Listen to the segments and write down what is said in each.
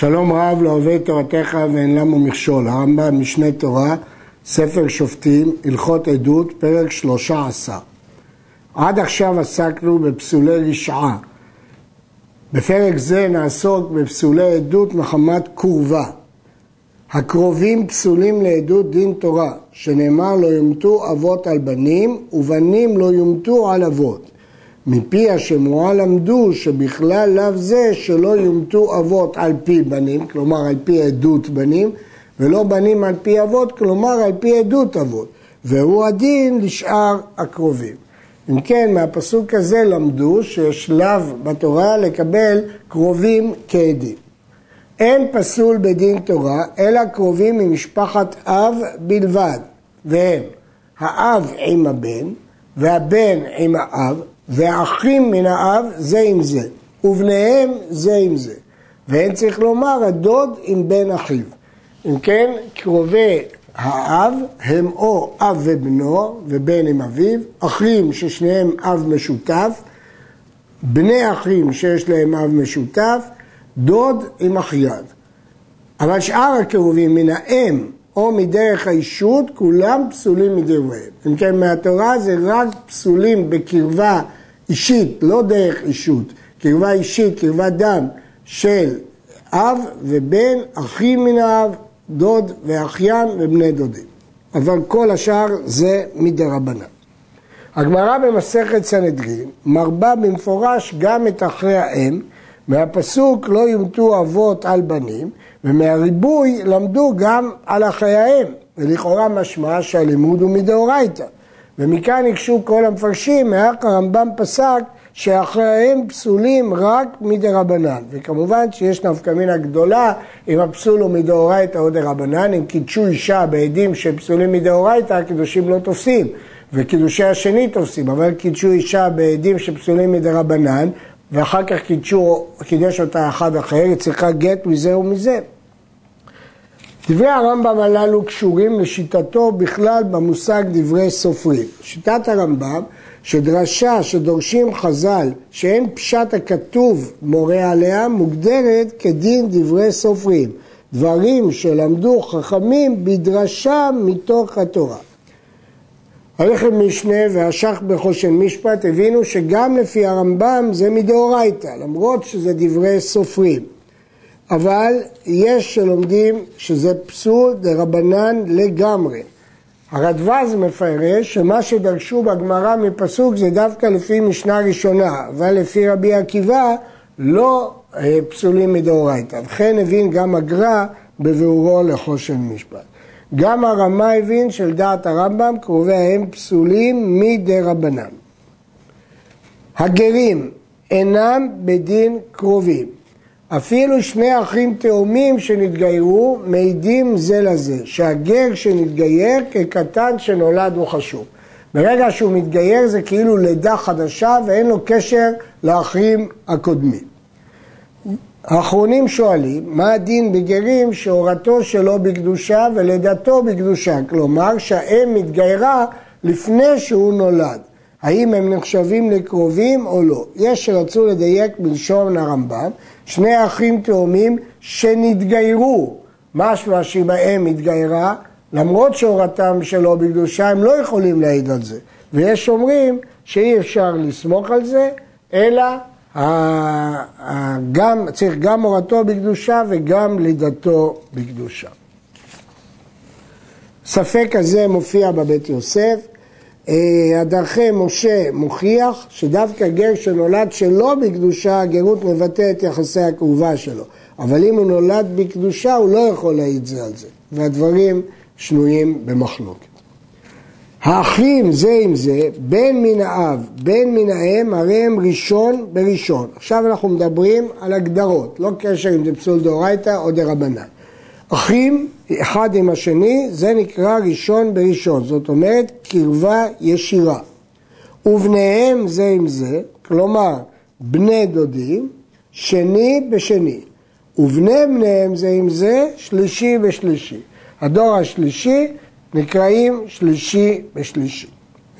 שלום רב אוהב תורתך ואין למו מכשול, הרמב"ם משנה תורה, ספר שופטים, הלכות עדות, פרק שלושה עשר. עד עכשיו עסקנו בפסולי רשעה. בפרק זה נעסוק בפסולי עדות מחמת קורבה. הקרובים פסולים לעדות דין תורה, שנאמר לא יומתו אבות על בנים ובנים לא יומתו על אבות. מפי השמועה למדו שבכלל לאו זה שלא יומתו אבות על פי בנים, כלומר על פי עדות בנים, ולא בנים על פי אבות, כלומר על פי עדות אבות, והוא הדין לשאר הקרובים. אם כן, מהפסוק הזה למדו שיש לאו בתורה לקבל קרובים כעדים. אין פסול בדין תורה, אלא קרובים ממשפחת אב בלבד, והם האב עם הבן, והבן עם האב, והאחים מן האב זה עם זה, ובניהם זה עם זה. ואין צריך לומר הדוד עם בן אחיו. אם כן, קרובי האב הם או אב ובנו ובן עם אביו, אחים ששניהם אב משותף, בני אחים שיש להם אב משותף, דוד עם אחיין. אבל שאר הקרובים מן האם או מדרך האישות, כולם פסולים מדבריהם. אם כן, מהתורה זה רק פסולים בקרבה אישית, לא דרך אישות, קרבה אישית, קרבת דם של אב ובן, אחים מן האב, דוד ואחיין ובני דודים. אבל כל השאר זה מדרבנן. הגמרא במסכת סנהדרין מרבה במפורש גם את אחרי האם, מהפסוק לא יומתו אבות על בנים, ומהריבוי למדו גם על אחרי האם, ולכאורה משמע שהלימוד הוא מדאורייתא. ומכאן הקשו כל המפרשים, מהך הרמב"ם פסק שאחריהם פסולים רק מדרבנן. וכמובן שיש נפקא מינה גדולה אם הפסול הוא מדאורייתא או דרבנן, אם קידשו אישה בעדים שפסולים מדאורייתא, הקידושים לא תופסים, וקידושי השני תופסים, אבל קידשו אישה בעדים שפסולים מדרבנן, ואחר כך קידשו, קידש אותה אחד אחר, היא צריכה גט מזה ומזה. דברי הרמב"ם הללו קשורים לשיטתו בכלל במושג דברי סופרים. שיטת הרמב"ם שדרשה שדורשים חז"ל שאין פשט הכתוב מורה עליה מוגדרת כדין דברי סופרים, דברים שלמדו חכמים בדרשה מתוך התורה. הלחם משנה והשח בחושן משפט הבינו שגם לפי הרמב"ם זה מדאורייתא, למרות שזה דברי סופרים. אבל יש שלומדים שזה פסול דרבנן לגמרי. הרדווז מפרש שמה שדרשו בגמרא מפסוק זה דווקא לפי משנה ראשונה, אבל לפי רבי עקיבא לא אה, פסולים מדאורייתא. וכן הבין גם הגר"א בביאורו לחושן משפט. גם הרמה הבין שלדעת הרמב"ם קרובי ההם פסולים מדרבנן. הגרים אינם בדין קרובים. אפילו שני אחים תאומים שנתגיירו מעידים זה לזה, שהגר שנתגייר כקטן שנולד הוא חשוב. ברגע שהוא מתגייר זה כאילו לידה חדשה ואין לו קשר לאחים הקודמים. האחרונים שואלים, מה הדין בגרים שהורתו שלו בקדושה ולידתו בקדושה? כלומר שהאם מתגיירה לפני שהוא נולד. האם הם נחשבים לקרובים או לא? יש שרצו לדייק בלשון הרמב"ם, שני אחים תאומים שנתגיירו, משמע שאם האם התגיירה, למרות שהורתם שלו בקדושה, הם לא יכולים להעיד על זה. ויש אומרים שאי אפשר לסמוך על זה, אלא גם, צריך גם הורתו בקדושה וגם לידתו בקדושה. ספק הזה מופיע בבית יוסף. אה, הדרכי משה מוכיח שדווקא גר שנולד שלא בקדושה, הגרות מבטא את יחסי הכאובה שלו. אבל אם הוא נולד בקדושה, הוא לא יכול להעיד זה על זה. והדברים שנויים במחלוקת. האחים זה עם זה, בין מן האב, בין מן האם, הרי הם ראשון בראשון. עכשיו אנחנו מדברים על הגדרות, לא קשר אם זה פסול דאורייתא או דרבנן. אחים אחד עם השני, זה נקרא ראשון בראשון, זאת אומרת קרבה ישירה. ובניהם זה עם זה, כלומר בני דודים, שני בשני. ובני בניהם זה עם זה, שלישי בשלישי. הדור השלישי נקראים שלישי בשלישי.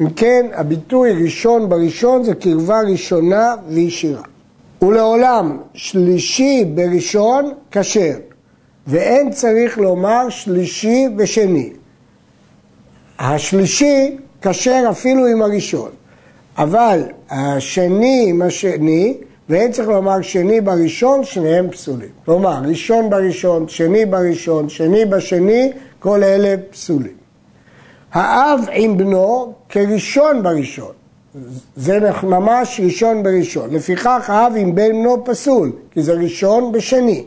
אם כן, הביטוי ראשון בראשון זה קרבה ראשונה וישירה. ולעולם שלישי בראשון כשר, ואין צריך לומר שלישי ושני. השלישי כשר אפילו עם הראשון, אבל השני עם השני, ואין צריך לומר שני בראשון, שניהם פסולים. כלומר, ראשון בראשון, שני בראשון, שני בשני, כל אלה פסולים. האב עם בנו כראשון בראשון. זה ממש ראשון בראשון. לפיכך האב עם בן בנו פסול, כי זה ראשון בשני.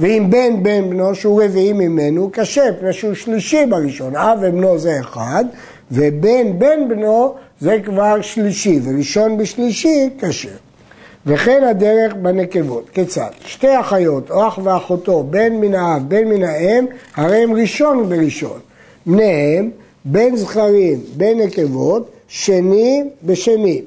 ואם בן בן בנו שהוא רביעי ממנו, קשה, פני שהוא שלישי בראשון. אב ובנו זה אחד, ובן בן בנו זה כבר שלישי, וראשון בשלישי קשה. וכן הדרך בנקבות. כיצד? שתי אחיות, או אח ואחותו, בן מן האב, בן מן האם, הרי הם ראשון בראשון. בניהם, בן זכרים, בן נקבות, שני בשני.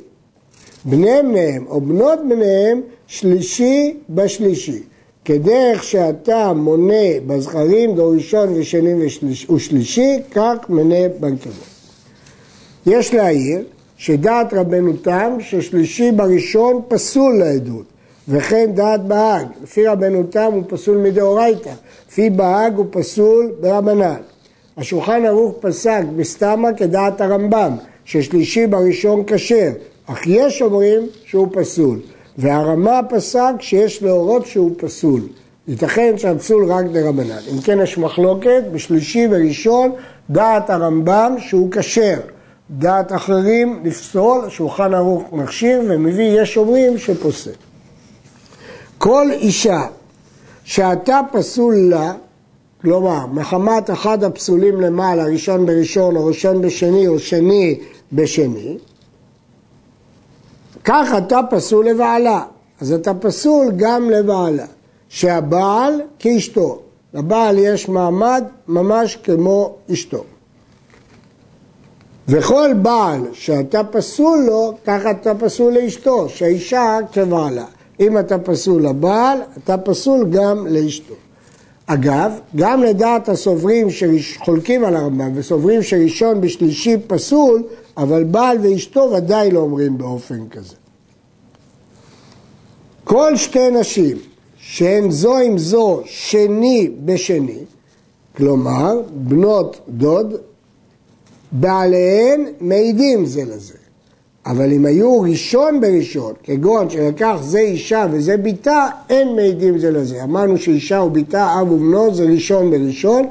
בני בניהם או בנות בניהם, שלישי בשלישי. כדרך שאתה מונה בזכרים דור ראשון ושני ושלישי, כך מנה בנקבות. יש להעיר שדעת רבנו תם ששלישי בראשון פסול לעדות, וכן דעת בהאג, לפי רבנו תם הוא פסול מדאורייתא, לפי בהאג הוא פסול ברבנן. השולחן ערוך פסק בסתמה כדעת הרמב"ם, ששלישי בראשון כשר, אך יש אומרים שהוא פסול, והרמה פסק שיש להורות שהוא פסול. ייתכן שהפסול רק דרבנן. אם כן יש מחלוקת בשלישי וראשון דעת הרמב"ם שהוא כשר. דעת אחרים לפסול, שולחן ערוך מכשיר ומביא, יש אומרים שפוסל. כל אישה שאתה פסול לה, כלומר, מחמת אחד הפסולים למעלה, ראשון בראשון או ראשון בשני או שני בשני, כך אתה פסול לבעלה. אז אתה פסול גם לבעלה, שהבעל כאשתו. לבעל יש מעמד ממש כמו אשתו. וכל בעל שאתה פסול לו, ככה אתה פסול לאשתו, שהאישה כבעלה. אם אתה פסול לבעל, אתה פסול גם לאשתו. אגב, גם לדעת הסוברים שחולקים על הרמב"ם וסוברים שראשון בשלישי פסול, אבל בעל ואשתו ודאי לא אומרים באופן כזה. כל שתי נשים שהן זו עם זו שני בשני, כלומר בנות דוד, בעליהן מעידים זה לזה. אבל אם היו ראשון בראשון, כגון שלקח זה אישה וזה ביתה, אין מעידים זה לזה. אמרנו שאישה וביתה, אב ובנו, זה ראשון בראשון,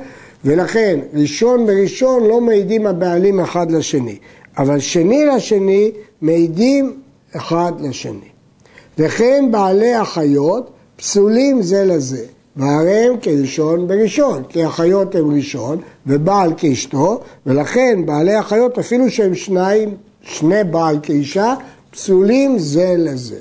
ולכן ראשון בראשון לא מעידים הבעלים אחד לשני. אבל שני לשני מעידים אחד לשני. וכן בעלי אחיות פסולים זה לזה. והרי הם כראשון בראשון, כי אחיות הם ראשון ובעל כאשתו, ולכן בעלי אחיות אפילו שהם שניים, שני בעל כאישה, פסולים זה לזה.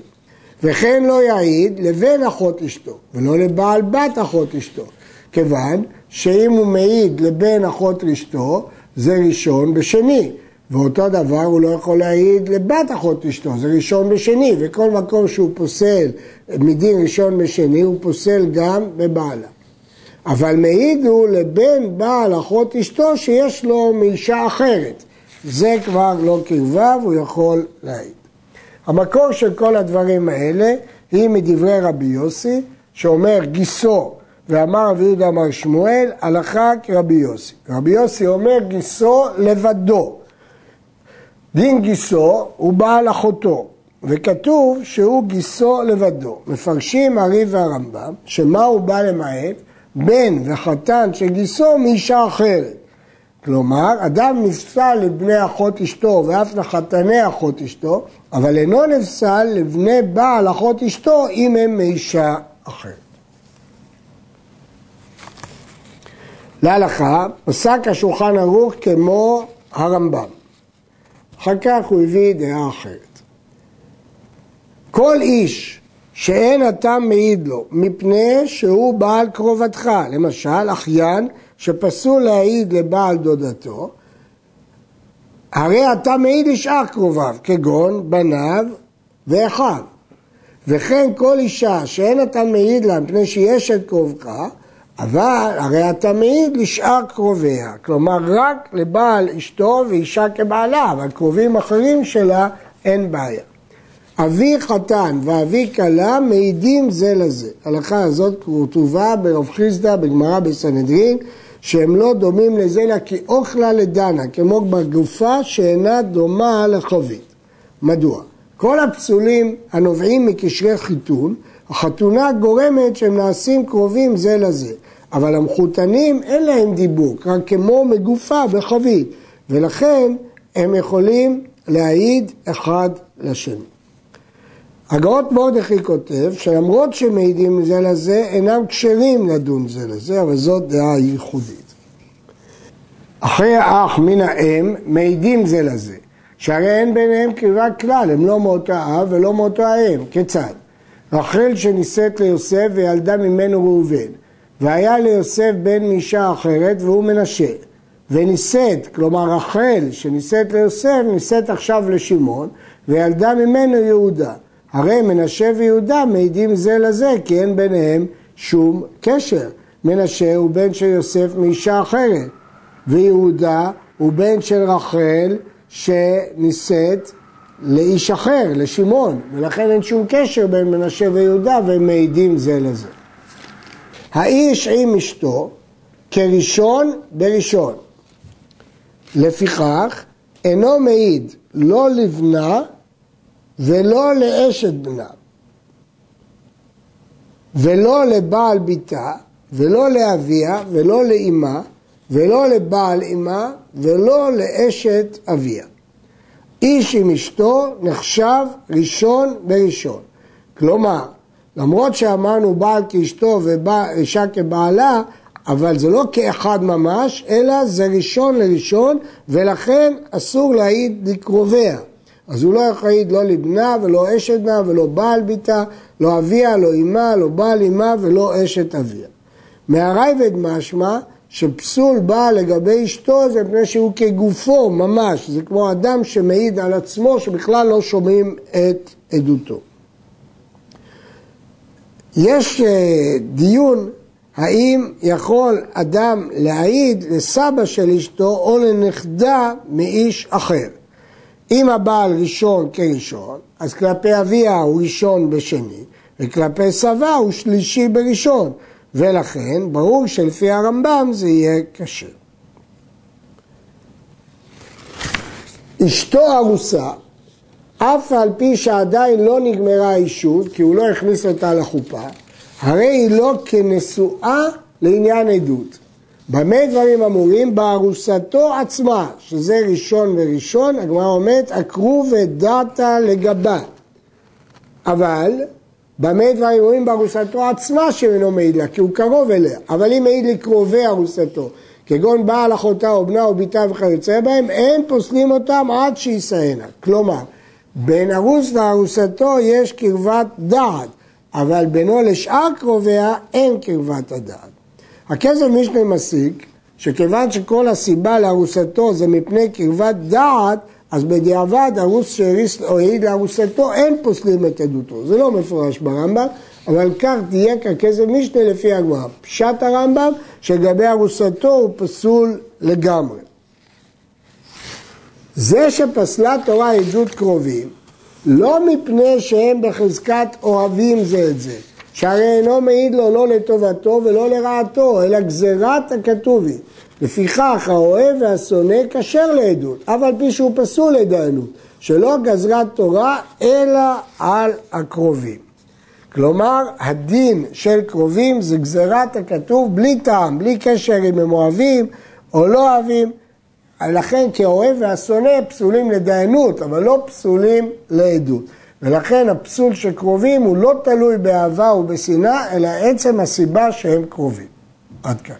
וכן לא יעיד לבן אחות אשתו, ולא לבעל בת אחות אשתו, כיוון שאם הוא מעיד לבן אחות אשתו, זה ראשון בשני, ואותו דבר הוא לא יכול להעיד לבת אחות אשתו, זה ראשון בשני, וכל מקום שהוא פוסל מדין ראשון בשני, הוא פוסל גם בבעלה. אבל מעיד הוא לבן בעל אחות אשתו שיש לו מאישה אחרת. זה כבר לא קרבה והוא יכול להעיד. המקור של כל הדברים האלה היא מדברי רבי יוסי, שאומר גיסו, ואמר רבי יהודה אמר שמואל, הלכה כרבי יוסי. רבי יוסי אומר גיסו לבדו. דין גיסו הוא בעל אחותו, וכתוב שהוא גיסו לבדו. מפרשים הריב והרמב"ם, שמה הוא בא למעט? בן וחתן של גיסו מאישה אחרת. כלומר, אדם נפסל לבני אחות אשתו ואף לחתני אחות אשתו, אבל אינו נפסל לבני בעל אחות אשתו אם הם מאישה אחרת. להלכה, פסק השולחן ערוך כמו הרמב"ם. אחר כך הוא הביא דעה אחרת. כל איש שאין אתה מעיד לו מפני שהוא בעל קרובתך, למשל אחיין שפסול להעיד לבעל דודתו, הרי אתה מעיד לשאר קרוביו, כגון בניו ואחיו. וכן כל אישה שאין אתה מעיד לה מפני שהיא אשת קרובך, אבל הרי אתה מעיד לשאר קרוביה, כלומר רק לבעל אשתו ואישה כבעלה, אבל קרובים אחרים שלה אין בעיה. אבי חתן ואבי כלה מעידים זה לזה. ההלכה הזאת כתובה ברב חיסדא בגמרא בסנהדרין, שהם לא דומים לזה אלא כי אוכלה לדנה, כמו בגופה שאינה דומה לחבית. מדוע? כל הפסולים הנובעים מקשרי חיתון, החתונה גורמת שהם נעשים קרובים זה לזה. אבל המחותנים אין להם דיבוק, רק כמו מגופה בחבית, ולכן הם יכולים להעיד אחד לשני. הגאות מרדכי כותב שלמרות שמעידים זה לזה, אינם כשרים לדון זה לזה, אבל זאת דעה ייחודית. אחרי האח מן האם מעידים זה לזה, שהרי אין ביניהם קרבה כלל, הם לא מאותו אב ולא מאותו האם. כיצד? רחל שנישאת ליוסף וילדה ממנו ראובן, והיה ליוסף בן מאישה אחרת והוא מנשה. ונישאת, כלומר רחל שנישאת ליוסף, נישאת עכשיו לשמעון, וילדה ממנו יהודה. הרי מנשה ויהודה מעידים זה לזה, כי אין ביניהם שום קשר. מנשה הוא בן של יוסף מאישה אחרת, ויהודה הוא בן של רחל שנישאת לאיש אחר, לשמעון, ולכן אין שום קשר בין מנשה ויהודה והם מעידים זה לזה. האיש עם אשתו כראשון בראשון. לפיכך אינו מעיד לא לבנה ולא לאשת בנה ולא לבעל ביתה ולא לאביה ולא לאימה ולא לבעל אימה ולא לאשת אביה. איש עם אשתו נחשב ראשון בראשון. כלומר, למרות שאמרנו בעל כאשתו ואישה כבעלה, אבל זה לא כאחד ממש, אלא זה ראשון לראשון, ולכן אסור להעיד לקרוביה. אז הוא לא יכול להעיד לא לבנה ולא אשת בנה ולא בעל ביתה, לא אביה, לא אמה, לא בעל אמה ולא אשת אביה. מהרייבד משמע שפסול בא לגבי אשתו זה מפני שהוא כגופו ממש, זה כמו אדם שמעיד על עצמו שבכלל לא שומעים את עדותו. יש אה, דיון האם יכול אדם להעיד לסבא של אשתו או לנכדה מאיש אחר. אם הבעל ראשון כראשון, אז כלפי אביה הוא ראשון בשני, וכלפי סבה הוא שלישי בראשון, ולכן ברור שלפי הרמב"ם זה יהיה קשה. אשתו ארוסה, אף על פי שעדיין לא נגמרה האישות, כי הוא לא הכניס אותה לחופה, הרי היא לא כנשואה לעניין עדות. במה דברים אמורים? בארוסתו עצמה, שזה ראשון וראשון, הגמרא אומרת, עקרו ודעת לגבה. אבל, במה דברים אמורים? בארוסתו עצמה שאינו מעיד לה, כי הוא קרוב אליה. אבל אם מעיד לקרובי ארוסתו, כגון בעל אחותה או בנה או ביתה וכיוצא בהם, אין פוסלים אותם עד שישאנה. כלומר, בין ארוס לארוסתו יש קרבת דעת. אבל בינו לשאר קרוביה אין קרבת הדעת. הכסף משנה מסיק שכיוון שכל הסיבה לארוסתו זה מפני קרבת דעת, אז בדיעבד ארוס שהריס או לארוסתו אין פוסלים את עדותו. זה לא מפורש ברמב"ם, אבל כך תהיה ככסף משנה לפי הגמרא. פשט הרמב"ם שלגבי ארוסתו הוא פסול לגמרי. זה שפסלה תורה עדות קרובים לא מפני שהם בחזקת אוהבים זה את זה, שהרי אינו מעיד לו לא לטובתו ולא לרעתו, אלא גזירת הכתוב היא. לפיכך האוהב והשונא כשר לעדות, אף על פי שהוא פסול לדיינות, שלא גזרת תורה אלא על הקרובים. כלומר, הדין של קרובים זה גזירת הכתוב בלי טעם, בלי קשר אם הם אוהבים או לא אוהבים, לכן כי האוהב והשונא פסולים לדיינות, אבל לא פסולים לעדות. ולכן הפסול של קרובים הוא לא תלוי באהבה ובשנאה, אלא עצם הסיבה שהם קרובים. עד כאן.